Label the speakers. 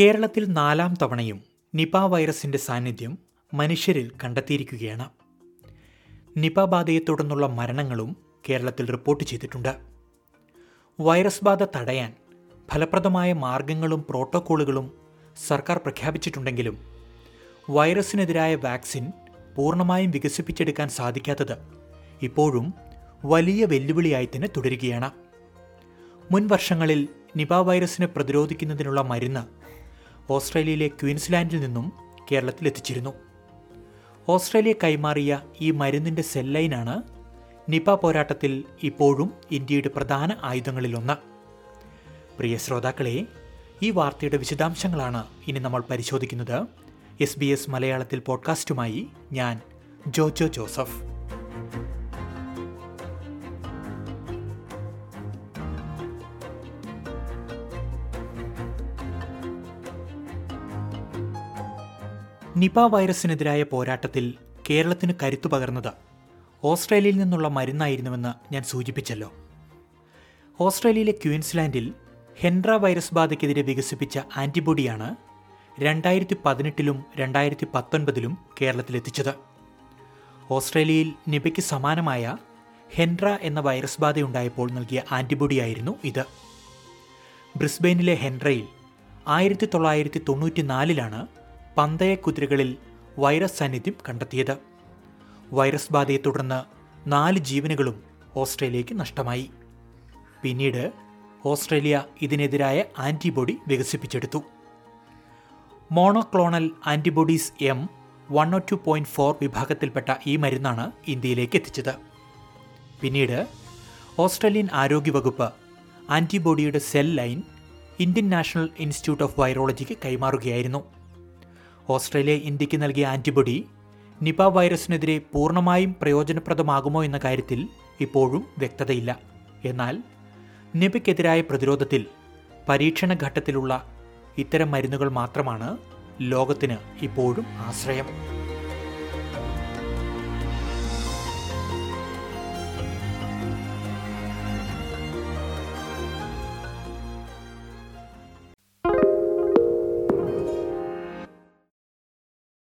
Speaker 1: കേരളത്തിൽ നാലാം തവണയും നിപ വൈറസിന്റെ സാന്നിധ്യം മനുഷ്യരിൽ കണ്ടെത്തിയിരിക്കുകയാണ്. നിപ ബാധയെ തുടർന്നുള്ള മരണങ്ങളും കേരളത്തിൽ റിപ്പോർട്ട് ചെയ്തിട്ടുണ്ട്. വൈറസ് ബാധ തടയാൻ ഫലപ്രദമായ മാർഗങ്ങളും പ്രോട്ടോക്കോളുകളും സർക്കാർ പ്രഖ്യാപിച്ചിട്ടുണ്ടെങ്കിലും വൈറസിനെതിരായ വാക്സിൻ പൂർണമായും വികസിപ്പിച്ചെടുക്കാൻ സാധിക്കാത്തത് ഇപ്പോഴും വലിയ വെല്ലുവിളിയായി തന്നെ തുടരുകയാണ്. മുൻ വർഷങ്ങളിൽ നിപ വൈറസിനെ പ്രതിരോധിക്കുന്നതിനുള്ള മരുന്ന് ഓസ്ട്രേലിയയിലെ ക്വീൻസ്ലാൻഡിൽ നിന്നും കേരളത്തിൽ എത്തിച്ചിരുന്നു. ഓസ്ട്രേലിയ കൈമാറിയ ഈ മരുന്നിന്റെ സെല്ലൈനാണ് നിപ പോരാട്ടത്തിൽ ഇപ്പോഴും ഇന്ത്യയുടെ പ്രധാന ആയുധങ്ങളിലൊന്ന് പ്രിയ ശ്രോതാക്കളെ ഈ വാർത്തയുടെ വിശദാംശങ്ങളാണ് ഇനി നമ്മൾ പരിശോധിക്കുന്നത്. എസ് ബി എസ് മലയാളത്തിൽ പോഡ്കാസ്റ്റുമായി ഞാൻ ജോജോ ജോസഫ്. നിപ വൈറസിനെതിരായ പോരാട്ടത്തിൽ കേരളത്തിന് കരുത്തു പകർന്നത് ഓസ്ട്രേലിയയിൽ നിന്നുള്ള മരുന്നായിരുന്നുവെന്ന് ഞാൻ സൂചിപ്പിച്ചല്ലോ. ഓസ്ട്രേലിയയിലെ ക്യൂൻസ്ലാൻഡിൽ ഹെൻഡ്ര വൈറസ് ബാധയ്ക്കെതിരെ വികസിപ്പിച്ച ആന്റിബോഡിയാണ് രണ്ടായിരത്തി പതിനെട്ടിലും രണ്ടായിരത്തി പത്തൊൻപതിലും കേരളത്തിലെത്തിച്ചത്. ഓസ്ട്രേലിയയിൽ നിപയ്ക്ക് സമാനമായ ഹെൻഡ്ര എന്ന വൈറസ് ബാധയുണ്ടായപ്പോൾ നൽകിയ ആന്റിബോഡിയായിരുന്നു ഇത്. ബ്രിസ്ബെയിനിലെ ഹെൻഡ്രയിൽ ആയിരത്തി തൊള്ളായിരത്തി തൊണ്ണൂറ്റിനാലിലാണ് പന്തയ കുതിരകളിൽ വൈറസ് സാന്നിധ്യം കണ്ടെത്തിയത്. വൈറസ് ബാധയെ തുടർന്ന് നാല് ജീവനുകളും ഓസ്ട്രേലിയയ്ക്ക് നഷ്ടമായി. പിന്നീട് ഓസ്ട്രേലിയ ഇതിനെതിരായ ആന്റിബോഡി വികസിപ്പിച്ചെടുത്തു. Monoclonal antibodies M one O two point four വിഭാഗത്തിൽപ്പെട്ട ഈ മരുന്നാണ് ഇന്ത്യയിലേക്ക് എത്തിച്ചത്. പിന്നീട് ഓസ്ട്രേലിയൻ ആരോഗ്യവകുപ്പ് ആന്റിബോഡിയുടെ cell line Indian national institute of വൈറോളജിക്ക് കൈമാറുകയായിരുന്നു. ഓസ്ട്രേലിയ ഇന്ത്യയ്ക്ക് നൽകിയ ആന്റിബോഡി നിപ വൈറസിനെതിരെ പൂർണമായും പ്രയോജനപ്രദമാകുമോ എന്ന കാര്യത്തിൽ ഇപ്പോഴും വ്യക്തതയില്ല. എന്നാൽ നിപയ്ക്കെതിരായ പ്രതിരോധത്തിൽ പരീക്ഷണ ഘട്ടത്തിലുള്ള ഇത്തരം മരുന്നുകൾ മാത്രമാണ് ലോകത്തിന് ഇപ്പോഴും ആശ്രയം.